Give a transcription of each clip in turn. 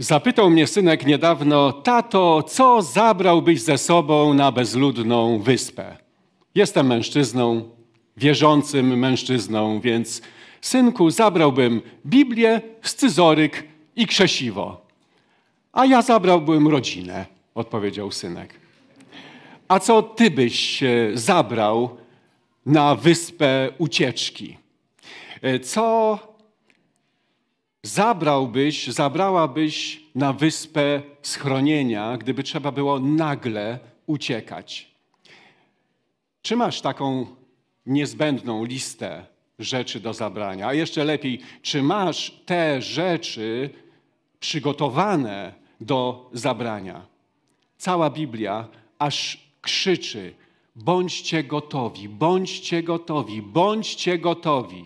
Zapytał mnie synek niedawno, tato, co zabrałbyś ze sobą na bezludną wyspę? Jestem mężczyzną, wierzącym mężczyzną, więc synku, zabrałbym Biblię, scyzoryk i krzesiwo. A ja zabrałbym rodzinę, odpowiedział synek. A co ty byś zabrał na wyspę ucieczki? Co zabrałbyś, zabrałabyś na wyspę schronienia, gdyby trzeba było nagle uciekać? Czy masz taką niezbędną listę rzeczy do zabrania? A jeszcze lepiej, czy masz te rzeczy przygotowane do zabrania? Cała Biblia aż krzyczy: bądźcie gotowi, bądźcie gotowi, bądźcie gotowi.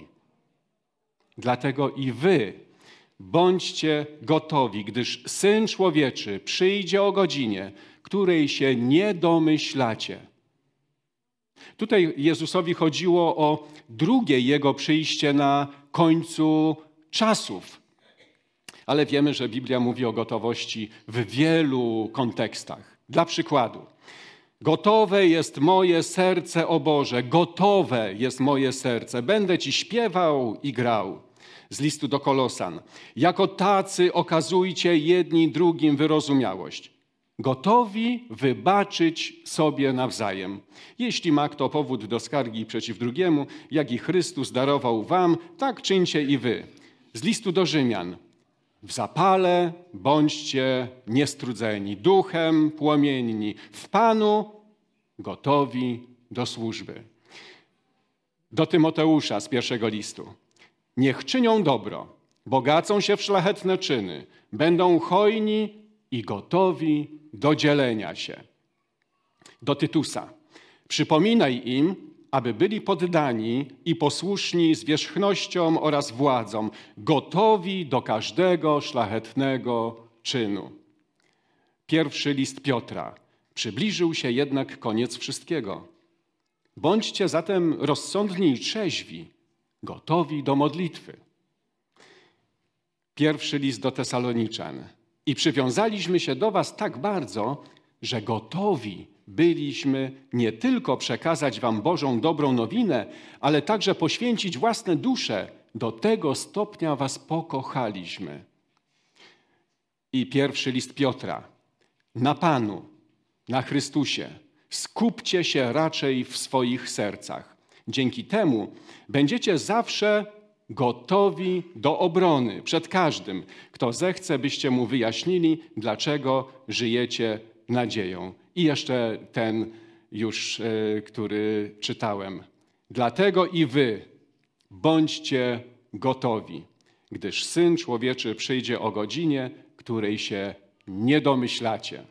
Dlatego i wy Bądźcie gotowi, gdyż Syn Człowieczy przyjdzie o godzinie, której się nie domyślacie. Tutaj Jezusowi chodziło o drugie Jego przyjście na końcu czasów. Ale wiemy, że Biblia mówi o gotowości w wielu kontekstach. Dla przykładu, gotowe jest moje serce, o Boże, gotowe jest moje serce. Będę Ci śpiewał i grał z listu do Kolosan. Jako tacy okazujcie jedni drugim wyrozumiałość. Gotowi wybaczyć sobie nawzajem. Jeśli ma kto powód do skargi przeciw drugiemu, jak i Chrystus darował wam, tak czyńcie i wy. Z listu do Rzymian. W zapale bądźcie niestrudzeni, duchem płomienni, w Panu gotowi do służby. Do Tymoteusza z pierwszego listu. Niech czynią dobro, bogacą się w szlachetne czyny, będą hojni i gotowi do dzielenia się. Do Tytusa. Przypominaj im, aby byli poddani i posłuszni zwierzchnościom oraz władzom, gotowi do każdego szlachetnego czynu. Pierwszy list Piotra. Przybliżył się jednak koniec wszystkiego. Bądźcie zatem rozsądni i trzeźwi, gotowi do modlitwy. Pierwszy list do Tesaloniczan. I przywiązaliśmy się do Was tak bardzo, że gotowi byliśmy nie tylko przekazać Wam Bożą dobrą nowinę, ale także poświęcić własne dusze. Do tego stopnia Was pokochaliśmy. I pierwszy list Piotra. Na Panu, na Chrystusie, skupcie się raczej w swoich sercach Dzięki temu będziecie zawsze gotowi do obrony przed każdym, kto zechce, byście mu wyjaśnili, dlaczego żyjecie nadzieją. I jeszcze ten już, e, który czytałem. Dlatego i wy bądźcie gotowi, gdyż Syn Człowieczy przyjdzie o godzinie, której się nie domyślacie.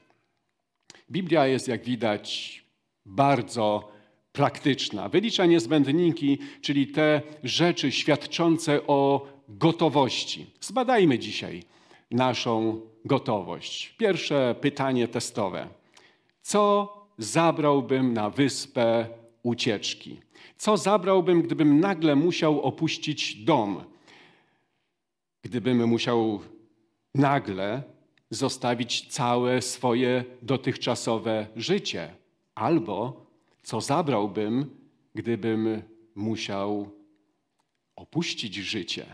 Biblia jest, jak widać, bardzo praktyczna. Wylicza niezbędniki, czyli te rzeczy świadczące o gotowości. Zbadajmy dzisiaj naszą gotowość. Pierwsze pytanie testowe. Co zabrałbym na wyspę ucieczki? Co zabrałbym, gdybym nagle musiał opuścić dom? Gdybym musiał nagle zostawić całe swoje dotychczasowe życie albo co zabrałbym, gdybym musiał opuścić życie,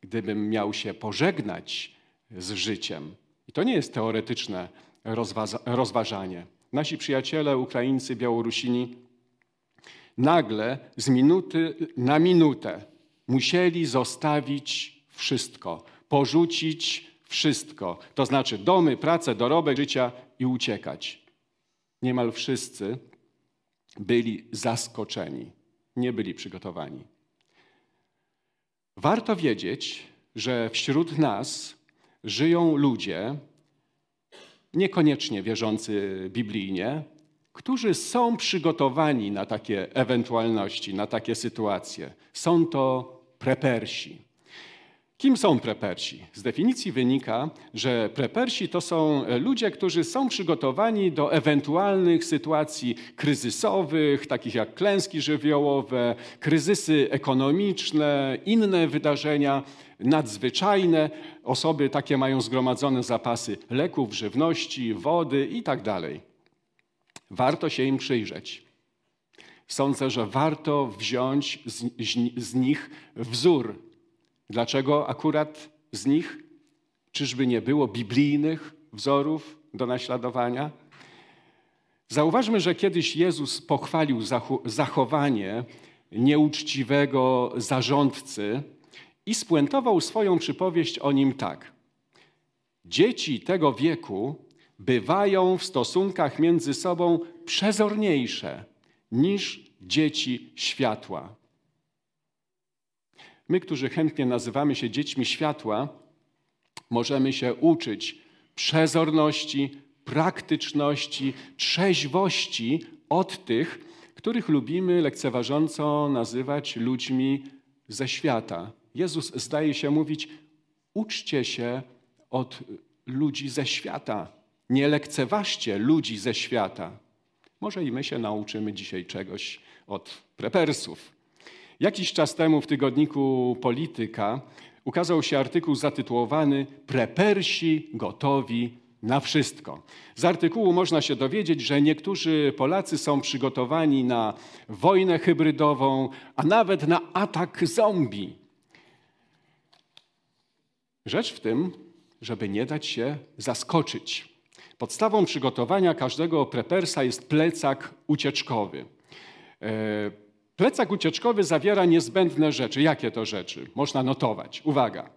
gdybym miał się pożegnać z życiem. I to nie jest teoretyczne rozważanie. Nasi przyjaciele, Ukraińcy, Białorusini, nagle z minuty na minutę musieli zostawić wszystko, porzucić wszystko, to znaczy domy, pracę, dorobek życia i uciekać. Niemal wszyscy byli zaskoczeni, nie byli przygotowani. Warto wiedzieć, że wśród nas żyją ludzie, niekoniecznie wierzący biblijnie, którzy są przygotowani na takie ewentualności, na takie sytuacje. Są to prepersi. Kim są prepersi? Z definicji wynika, że prepersi to są ludzie, którzy są przygotowani do ewentualnych sytuacji kryzysowych, takich jak klęski żywiołowe, kryzysy ekonomiczne, inne wydarzenia nadzwyczajne. Osoby takie mają zgromadzone zapasy leków, żywności, wody itd. Tak warto się im przyjrzeć. Sądzę, że warto wziąć z, z nich wzór Dlaczego akurat z nich? Czyżby nie było biblijnych wzorów do naśladowania? Zauważmy, że kiedyś Jezus pochwalił zachowanie nieuczciwego zarządcy i spuentował swoją przypowieść o nim tak. Dzieci tego wieku bywają w stosunkach między sobą przezorniejsze niż dzieci światła. My, którzy chętnie nazywamy się dziećmi światła, możemy się uczyć przezorności, praktyczności, trzeźwości od tych, których lubimy lekceważąco nazywać ludźmi ze świata. Jezus zdaje się mówić: uczcie się od ludzi ze świata. Nie lekceważcie ludzi ze świata. Może i my się nauczymy dzisiaj czegoś od prepersów. Jakiś czas temu w tygodniku Polityka ukazał się artykuł zatytułowany Prepersi gotowi na wszystko. Z artykułu można się dowiedzieć, że niektórzy Polacy są przygotowani na wojnę hybrydową, a nawet na atak zombie. Rzecz w tym, żeby nie dać się zaskoczyć. Podstawą przygotowania każdego prepersa jest plecak ucieczkowy. Plecak ucieczkowy zawiera niezbędne rzeczy. Jakie to rzeczy? Można notować. Uwaga.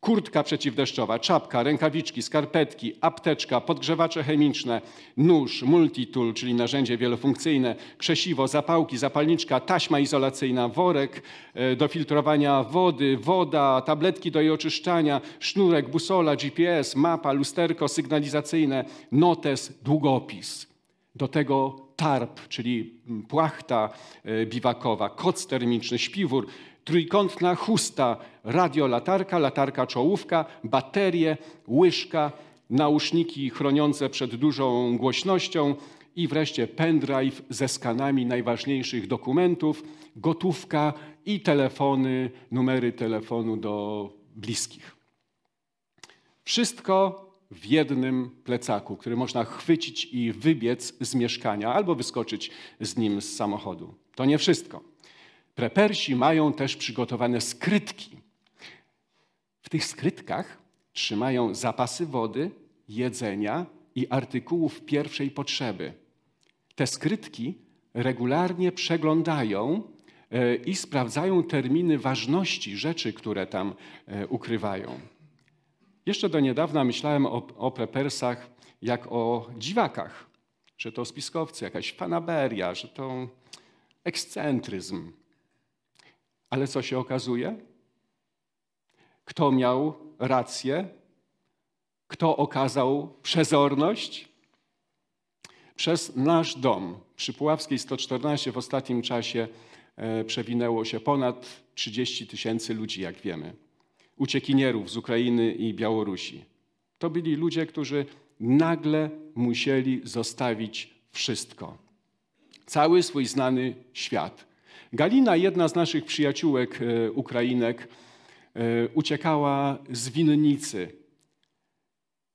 Kurtka przeciwdeszczowa, czapka, rękawiczki, skarpetki, apteczka, podgrzewacze chemiczne, nóż, multitool, czyli narzędzie wielofunkcyjne, krzesiwo, zapałki, zapalniczka, taśma izolacyjna, worek e, do filtrowania wody, woda, tabletki do jej oczyszczania, sznurek, busola, GPS, mapa, lusterko sygnalizacyjne, notes, długopis. Do tego tarp, czyli płachta e, biwakowa, koc termiczny, śpiwór, trójkątna chusta, radiolatarka, latarka czołówka, baterie, łyżka, nauszniki chroniące przed dużą głośnością i wreszcie pendrive ze skanami najważniejszych dokumentów, gotówka i telefony, numery telefonu do bliskich. Wszystko w jednym plecaku, który można chwycić i wybiec z mieszkania albo wyskoczyć z nim z samochodu. To nie wszystko. Prepersi mają też przygotowane skrytki. W tych skrytkach trzymają zapasy wody, jedzenia i artykułów pierwszej potrzeby. Te skrytki regularnie przeglądają e, i sprawdzają terminy ważności rzeczy, które tam e, ukrywają. Jeszcze do niedawna myślałem o, o prepersach jak o dziwakach, że to spiskowcy, jakaś fanaberia, że to ekscentryzm. Ale co się okazuje? Kto miał rację? Kto okazał przezorność? Przez nasz dom przy Puławskiej 114 w ostatnim czasie e, przewinęło się ponad 30 tysięcy ludzi, jak wiemy uciekinierów z Ukrainy i Białorusi. To byli ludzie, którzy nagle musieli zostawić wszystko. Cały swój znany świat. Galina, jedna z naszych przyjaciółek e, Ukrainek, e, uciekała z winnicy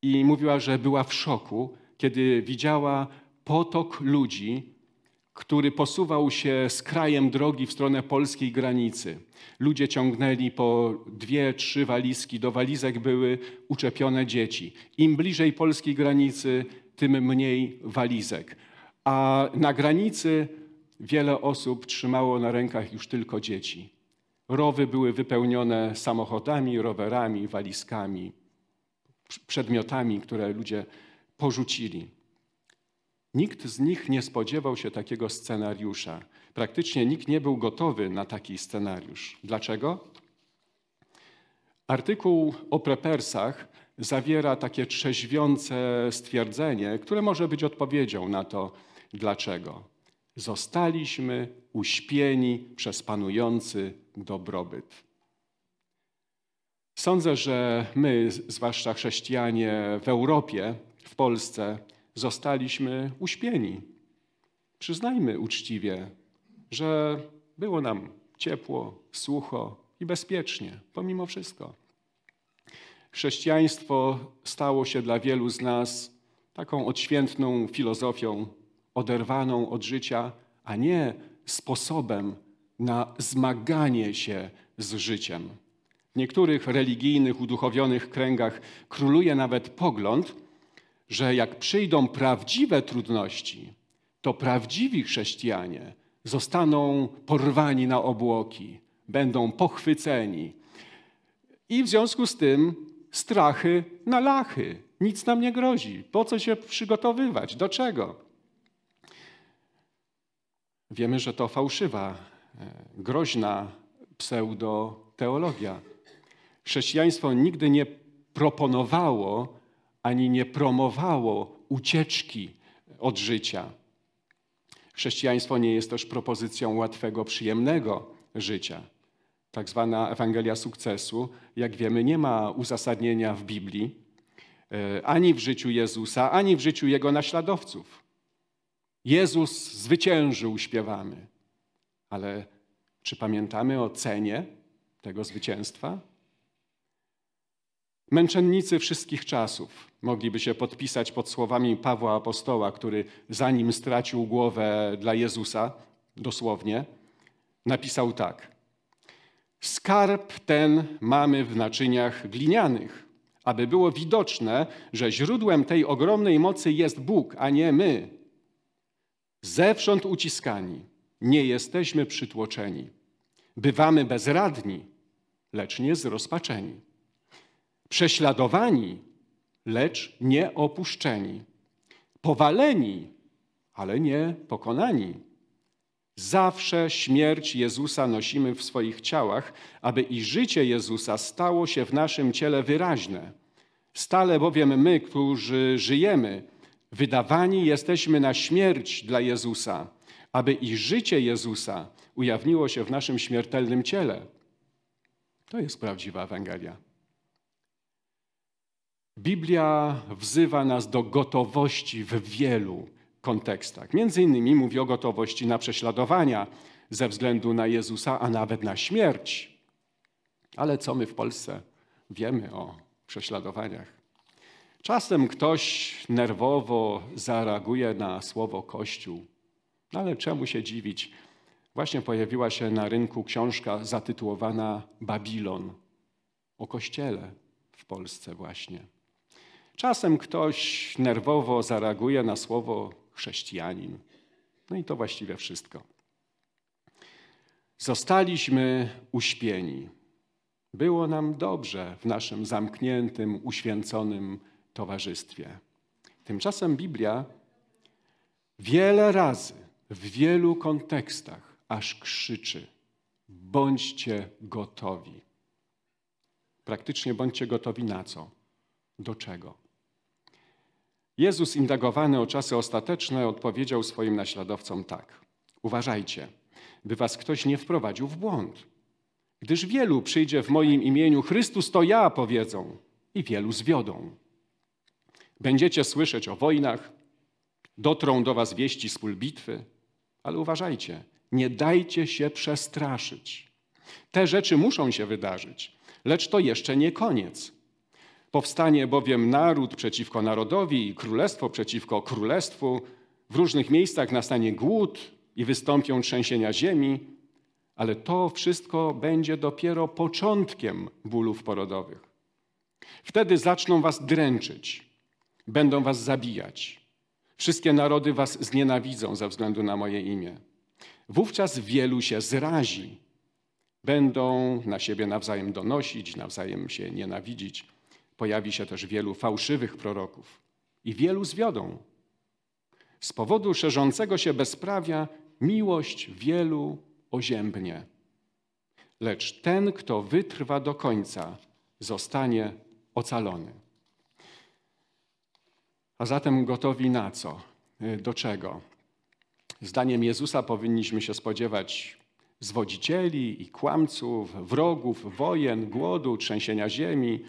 i mówiła, że była w szoku, kiedy widziała potok ludzi, który posuwał się z krajem drogi w stronę polskiej granicy. Ludzie ciągnęli po dwie, trzy walizki. Do walizek były uczepione dzieci. Im bliżej polskiej granicy, tym mniej walizek. A na granicy wiele osób trzymało na rękach już tylko dzieci. Rowy były wypełnione samochodami, rowerami, walizkami, przedmiotami, które ludzie porzucili. Nikt z nich nie spodziewał się takiego scenariusza. Praktycznie nikt nie był gotowy na taki scenariusz. Dlaczego? Artykuł o prepersach zawiera takie trzeźwiące stwierdzenie, które może być odpowiedzią na to, dlaczego. Zostaliśmy uśpieni przez panujący dobrobyt. Sądzę, że my, zwłaszcza chrześcijanie w Europie, w Polsce, zostaliśmy uśpieni. Przyznajmy uczciwie, że było nam ciepło, sucho i bezpiecznie, pomimo wszystko. Chrześcijaństwo stało się dla wielu z nas taką odświętną filozofią, oderwaną od życia, a nie sposobem na zmaganie się z życiem. W niektórych religijnych, uduchowionych kręgach króluje nawet pogląd, że jak przyjdą prawdziwe trudności, to prawdziwi chrześcijanie zostaną porwani na obłoki, będą pochwyceni. I w związku z tym strachy na lachy. Nic nam nie grozi. Po co się przygotowywać? Do czego? Wiemy, że to fałszywa, e, groźna pseudoteologia. Chrześcijaństwo nigdy nie proponowało ani nie promowało ucieczki od życia. Chrześcijaństwo nie jest też propozycją łatwego, przyjemnego życia. Tak zwana Ewangelia sukcesu, jak wiemy, nie ma uzasadnienia w Biblii, e, ani w życiu Jezusa, ani w życiu Jego naśladowców. Jezus zwyciężył, śpiewamy. Ale czy pamiętamy o cenie tego zwycięstwa? Męczennicy wszystkich czasów mogliby się podpisać pod słowami Pawła Apostoła, który zanim stracił głowę dla Jezusa, dosłownie, napisał tak. Skarb ten mamy w naczyniach glinianych, aby było widoczne, że źródłem tej ogromnej mocy jest Bóg, a nie my. Zewsząd uciskani, nie jesteśmy przytłoczeni. Bywamy bezradni, lecz nie zrozpaczeni prześladowani, lecz nie opuszczeni, powaleni, ale nie pokonani. Zawsze śmierć Jezusa nosimy w swoich ciałach, aby i życie Jezusa stało się w naszym ciele wyraźne. Stale bowiem my, którzy żyjemy, wydawani jesteśmy na śmierć dla Jezusa, aby i życie Jezusa ujawniło się w naszym śmiertelnym ciele. To jest prawdziwa Ewangelia. Biblia wzywa nas do gotowości w wielu kontekstach. Między innymi mówi o gotowości na prześladowania ze względu na Jezusa, a nawet na śmierć. Ale co my w Polsce wiemy o prześladowaniach? Czasem ktoś nerwowo zareaguje na słowo Kościół. No ale czemu się dziwić? Właśnie pojawiła się na rynku książka zatytułowana Babilon o Kościele w Polsce właśnie. Czasem ktoś nerwowo zareaguje na słowo chrześcijanin. No i to właściwie wszystko. Zostaliśmy uśpieni. Było nam dobrze w naszym zamkniętym, uświęconym towarzystwie. Tymczasem Biblia wiele razy, w wielu kontekstach aż krzyczy: bądźcie gotowi. Praktycznie bądźcie gotowi na co? Do czego? Jezus, indagowany o czasy ostateczne, odpowiedział swoim naśladowcom tak: Uważajcie, by was ktoś nie wprowadził w błąd. Gdyż wielu przyjdzie w moim imieniu, Chrystus to ja, powiedzą, i wielu zwiodą. Będziecie słyszeć o wojnach, dotrą do was wieści z pól bitwy, ale uważajcie, nie dajcie się przestraszyć. Te rzeczy muszą się wydarzyć, lecz to jeszcze nie koniec. Powstanie bowiem naród przeciwko narodowi i królestwo przeciwko królestwu. W różnych miejscach nastanie głód i wystąpią trzęsienia ziemi, ale to wszystko będzie dopiero początkiem bólów porodowych. Wtedy zaczną was dręczyć, będą was zabijać. Wszystkie narody was znienawidzą ze względu na moje imię. Wówczas wielu się zrazi, będą na siebie nawzajem donosić, nawzajem się nienawidzić Pojawi się też wielu fałszywych proroków i wielu zwiodą. Z powodu szerzącego się bezprawia miłość wielu oziębnie. Lecz ten, kto wytrwa do końca, zostanie ocalony. A zatem gotowi na co? Do czego? Zdaniem Jezusa powinniśmy się spodziewać zwodzicieli i kłamców, wrogów, wojen, głodu, trzęsienia ziemi,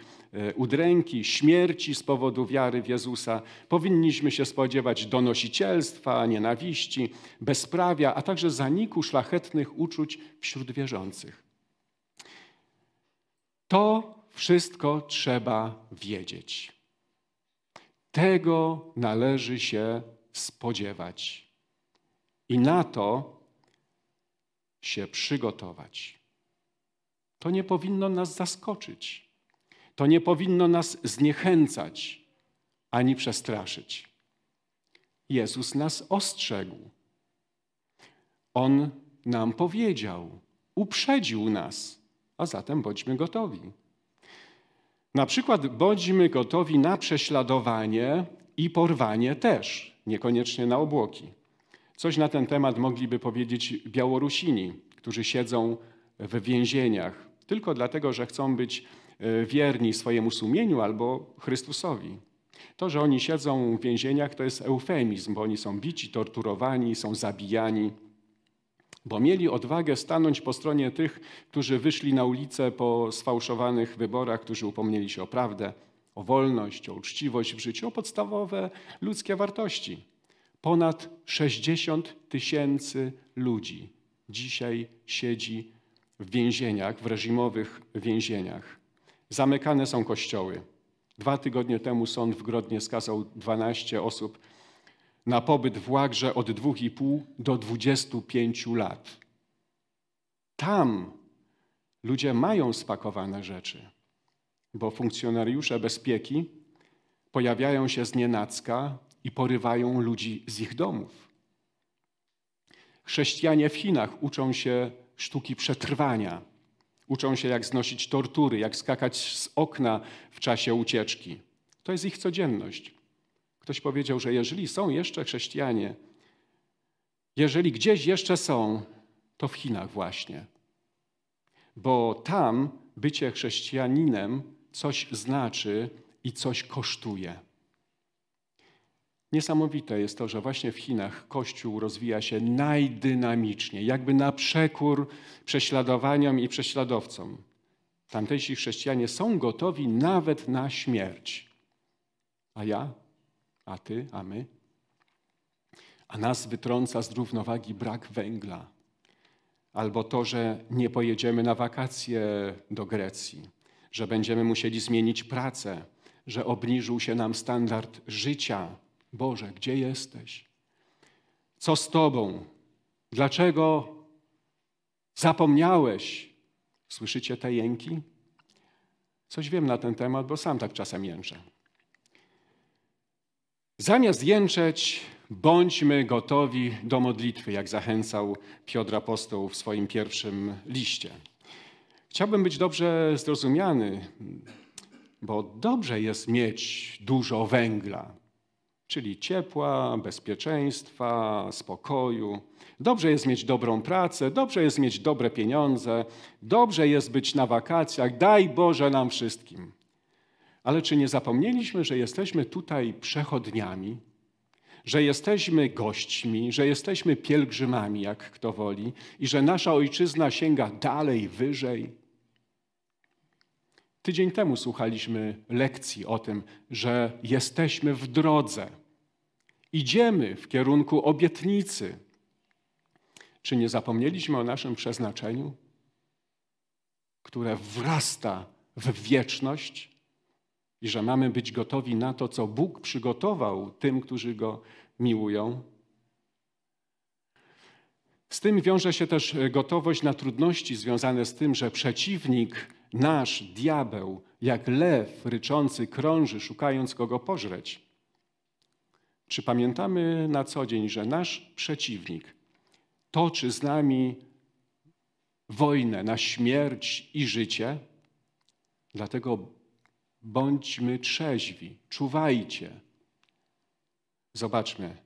udręki, śmierci z powodu wiary w Jezusa. Powinniśmy się spodziewać donosicielstwa, nienawiści, bezprawia, a także zaniku szlachetnych uczuć wśród wierzących. To wszystko trzeba wiedzieć. Tego należy się spodziewać. I na to się przygotować. To nie powinno nas zaskoczyć. To nie powinno nas zniechęcać ani przestraszyć. Jezus nas ostrzegł. On nam powiedział, uprzedził nas, a zatem bądźmy gotowi. Na przykład bądźmy gotowi na prześladowanie i porwanie też, niekoniecznie na obłoki. Coś na ten temat mogliby powiedzieć Białorusini, którzy siedzą w więzieniach tylko dlatego, że chcą być wierni swojemu sumieniu albo Chrystusowi. To, że oni siedzą w więzieniach, to jest eufemizm, bo oni są bici, torturowani, są zabijani, bo mieli odwagę stanąć po stronie tych, którzy wyszli na ulicę po sfałszowanych wyborach, którzy upomnieli się o prawdę, o wolność, o uczciwość w życiu, o podstawowe ludzkie wartości. Ponad 60 tysięcy ludzi dzisiaj siedzi w więzieniach, w reżimowych więzieniach. Zamykane są kościoły. Dwa tygodnie temu sąd w Grodnie skazał 12 osób na pobyt w łagrze od 2,5 do 25 lat. Tam ludzie mają spakowane rzeczy, bo funkcjonariusze bezpieki pojawiają się z nienacka i porywają ludzi z ich domów. Chrześcijanie w Chinach uczą się sztuki przetrwania. Uczą się, jak znosić tortury, jak skakać z okna w czasie ucieczki. To jest ich codzienność. Ktoś powiedział, że jeżeli są jeszcze chrześcijanie, jeżeli gdzieś jeszcze są, to w Chinach właśnie. Bo tam bycie chrześcijaninem coś znaczy i coś kosztuje. Niesamowite jest to, że właśnie w Chinach Kościół rozwija się najdynamiczniej, jakby na przekór prześladowaniom i prześladowcom. Tamtejsi chrześcijanie są gotowi nawet na śmierć. A ja? A ty? A my? A nas wytrąca z równowagi brak węgla. Albo to, że nie pojedziemy na wakacje do Grecji, że będziemy musieli zmienić pracę, że obniżył się nam standard życia Boże, gdzie jesteś? Co z Tobą? Dlaczego zapomniałeś? Słyszycie te jęki? Coś wiem na ten temat, bo sam tak czasem jęczę. Zamiast jęczeć, bądźmy gotowi do modlitwy, jak zachęcał Piotr Apostoł w swoim pierwszym liście. Chciałbym być dobrze zrozumiany, bo dobrze jest mieć dużo węgla czyli ciepła, bezpieczeństwa, spokoju. Dobrze jest mieć dobrą pracę, dobrze jest mieć dobre pieniądze, dobrze jest być na wakacjach, daj Boże nam wszystkim. Ale czy nie zapomnieliśmy, że jesteśmy tutaj przechodniami, że jesteśmy gośćmi, że jesteśmy pielgrzymami, jak kto woli, i że nasza ojczyzna sięga dalej, wyżej? Tydzień temu słuchaliśmy lekcji o tym, że jesteśmy w drodze. Idziemy w kierunku obietnicy. Czy nie zapomnieliśmy o naszym przeznaczeniu, które wrasta w wieczność i że mamy być gotowi na to, co Bóg przygotował tym, którzy Go miłują? Z tym wiąże się też gotowość na trudności związane z tym, że przeciwnik nasz diabeł, jak lew ryczący, krąży, szukając kogo pożreć. Czy pamiętamy na co dzień, że nasz przeciwnik toczy z nami wojnę na śmierć i życie? Dlatego bądźmy trzeźwi, czuwajcie. Zobaczmy,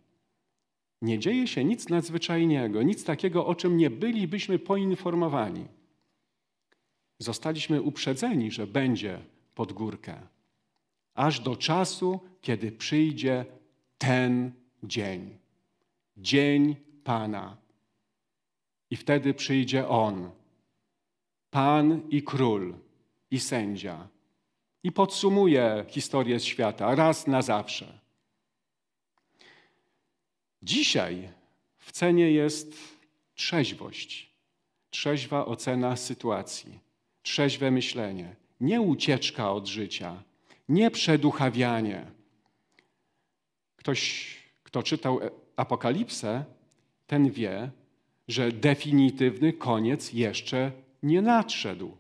nie dzieje się nic nadzwyczajnego, nic takiego, o czym nie bylibyśmy poinformowani. Zostaliśmy uprzedzeni, że będzie pod górkę, aż do czasu, kiedy przyjdzie ten dzień. Dzień Pana. I wtedy przyjdzie On, Pan i Król i Sędzia. I podsumuje historię świata raz na zawsze. Dzisiaj w cenie jest trzeźwość, trzeźwa ocena sytuacji, trzeźwe myślenie, nie ucieczka od życia, nie przeduchawianie. Ktoś, kto czytał Apokalipsę, ten wie, że definitywny koniec jeszcze nie nadszedł.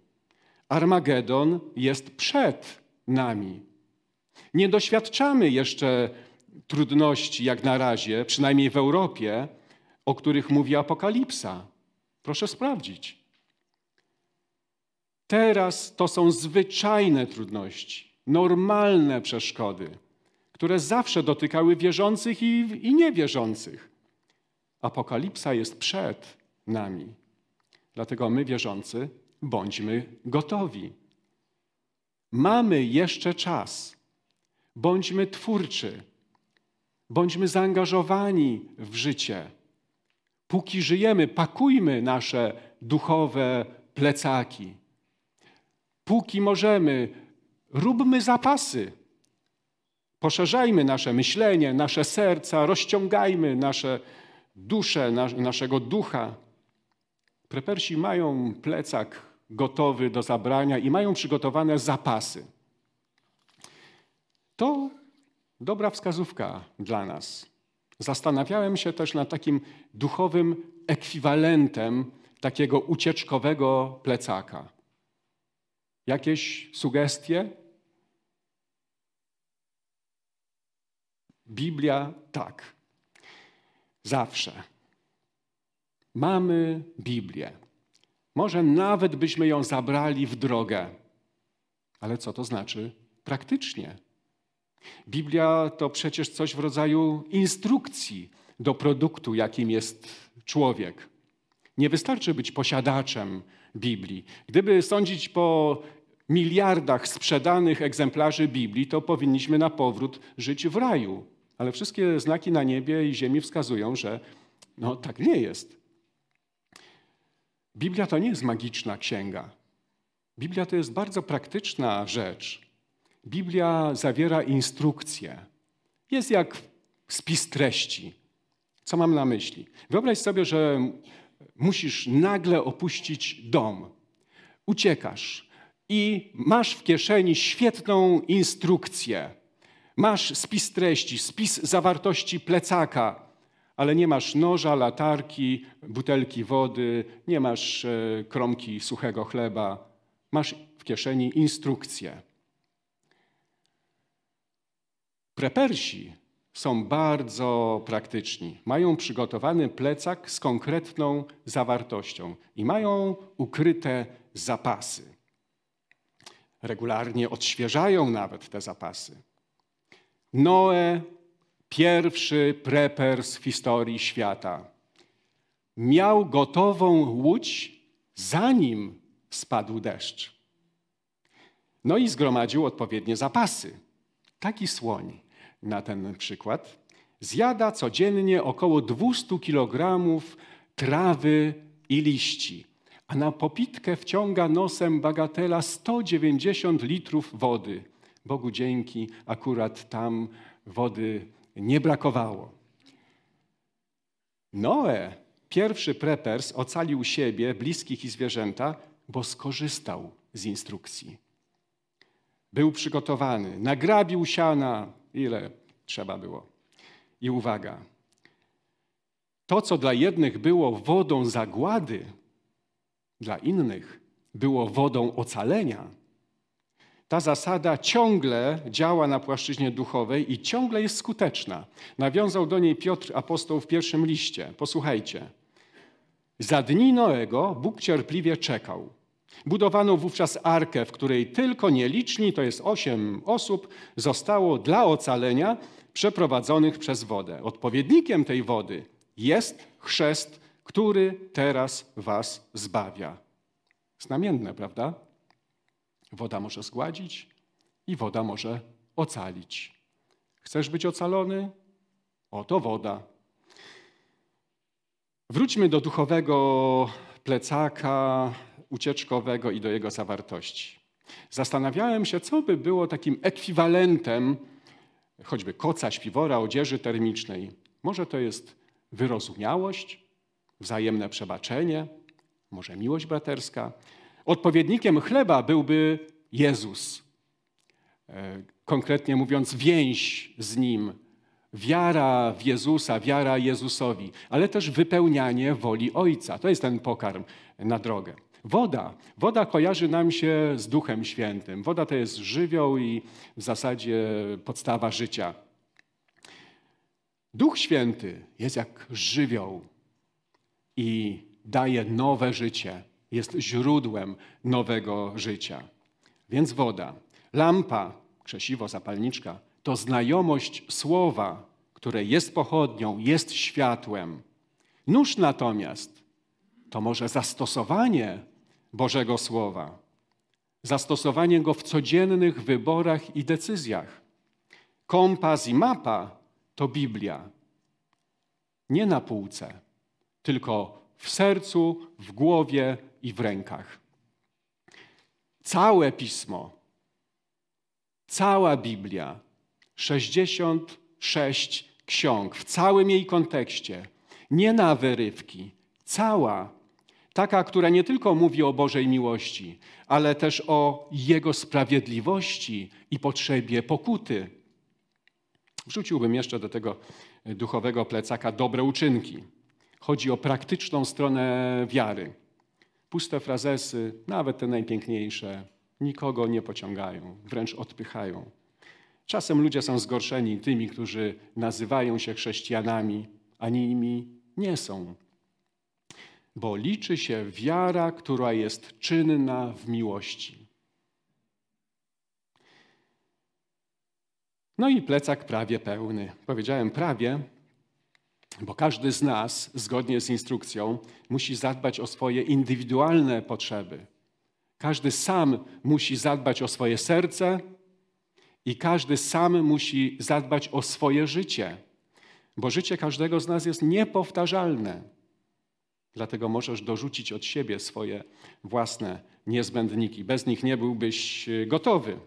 Armagedon jest przed nami. Nie doświadczamy jeszcze trudności, jak na razie, przynajmniej w Europie, o których mówi Apokalipsa. Proszę sprawdzić. Teraz to są zwyczajne trudności, normalne przeszkody, które zawsze dotykały wierzących i, i niewierzących. Apokalipsa jest przed nami. Dlatego my, wierzący, bądźmy gotowi. Mamy jeszcze czas. Bądźmy twórczy. Bądźmy zaangażowani w życie. Póki żyjemy, pakujmy nasze duchowe plecaki. Póki możemy, róbmy zapasy. Poszerzajmy nasze myślenie, nasze serca, rozciągajmy nasze dusze, naszego ducha. Prepersi mają plecak gotowy do zabrania i mają przygotowane zapasy. To dobra wskazówka dla nas. Zastanawiałem się też nad takim duchowym ekwiwalentem takiego ucieczkowego plecaka. Jakieś sugestie? Biblia tak. Zawsze. Mamy Biblię. Może nawet byśmy ją zabrali w drogę. Ale co to znaczy praktycznie? Biblia to przecież coś w rodzaju instrukcji do produktu, jakim jest człowiek. Nie wystarczy być posiadaczem Biblii. Gdyby sądzić po miliardach sprzedanych egzemplarzy Biblii, to powinniśmy na powrót żyć w raju. Ale wszystkie znaki na niebie i ziemi wskazują, że no, tak nie jest. Biblia to nie jest magiczna księga. Biblia to jest bardzo praktyczna rzecz. Biblia zawiera instrukcje. Jest jak spis treści. Co mam na myśli? Wyobraź sobie, że musisz nagle opuścić dom. Uciekasz i masz w kieszeni świetną instrukcję. Masz spis treści, spis zawartości plecaka, ale nie masz noża, latarki, butelki wody, nie masz e, kromki suchego chleba. Masz w kieszeni instrukcję. Prepersi są bardzo praktyczni. Mają przygotowany plecak z konkretną zawartością i mają ukryte zapasy. Regularnie odświeżają nawet te zapasy. Noe, pierwszy prepers w historii świata, miał gotową łódź, zanim spadł deszcz. No i zgromadził odpowiednie zapasy. Taki słoń na ten przykład zjada codziennie około 200 kg trawy i liści, a na popitkę wciąga nosem bagatela 190 litrów wody. Bogu dzięki, akurat tam wody nie brakowało. Noe, pierwszy prepers, ocalił siebie, bliskich i zwierzęta, bo skorzystał z instrukcji. Był przygotowany, nagrabił siana, ile trzeba było. I uwaga, to, co dla jednych było wodą zagłady, dla innych było wodą ocalenia. Ta zasada ciągle działa na płaszczyźnie duchowej i ciągle jest skuteczna. Nawiązał do niej Piotr apostoł w pierwszym liście. Posłuchajcie. Za dni Noego Bóg cierpliwie czekał. Budowano wówczas arkę, w której tylko nieliczni, to jest osiem osób, zostało dla ocalenia przeprowadzonych przez wodę. Odpowiednikiem tej wody jest chrzest, który teraz was zbawia. Znamienne, prawda? Woda może zgładzić i woda może ocalić. Chcesz być ocalony? Oto woda. Wróćmy do duchowego plecaka ucieczkowego i do jego zawartości. Zastanawiałem się, co by było takim ekwiwalentem choćby koca, śpiwora, odzieży termicznej. Może to jest wyrozumiałość, wzajemne przebaczenie, może miłość braterska. Odpowiednikiem chleba byłby Jezus. E, konkretnie mówiąc, więź z Nim, wiara w Jezusa, wiara Jezusowi, ale też wypełnianie woli Ojca. To jest ten pokarm na drogę. Woda. Woda kojarzy nam się z Duchem Świętym. Woda to jest żywioł i w zasadzie podstawa życia. Duch Święty jest jak żywioł i daje nowe życie, jest źródłem nowego życia. Więc woda. Lampa, krzesiwo, zapalniczka to znajomość słowa, które jest pochodnią, jest światłem. Nóż natomiast to może zastosowanie Bożego Słowa, zastosowanie go w codziennych wyborach i decyzjach. Kompas i mapa to Biblia. Nie na półce, tylko w sercu, w głowie i w rękach. Całe pismo, cała Biblia, 66 ksiąg w całym jej kontekście, nie na wyrywki, cała, taka, która nie tylko mówi o Bożej miłości, ale też o Jego sprawiedliwości i potrzebie pokuty. Wrzuciłbym jeszcze do tego duchowego plecaka dobre uczynki. Chodzi o praktyczną stronę wiary. Puste frazesy, nawet te najpiękniejsze, nikogo nie pociągają, wręcz odpychają. Czasem ludzie są zgorszeni tymi, którzy nazywają się chrześcijanami, a nimi nie są. Bo liczy się wiara, która jest czynna w miłości. No i plecak prawie pełny. Powiedziałem prawie, bo każdy z nas, zgodnie z instrukcją, musi zadbać o swoje indywidualne potrzeby. Każdy sam musi zadbać o swoje serce i każdy sam musi zadbać o swoje życie, bo życie każdego z nas jest niepowtarzalne. Dlatego możesz dorzucić od siebie swoje własne niezbędniki. Bez nich nie byłbyś gotowy.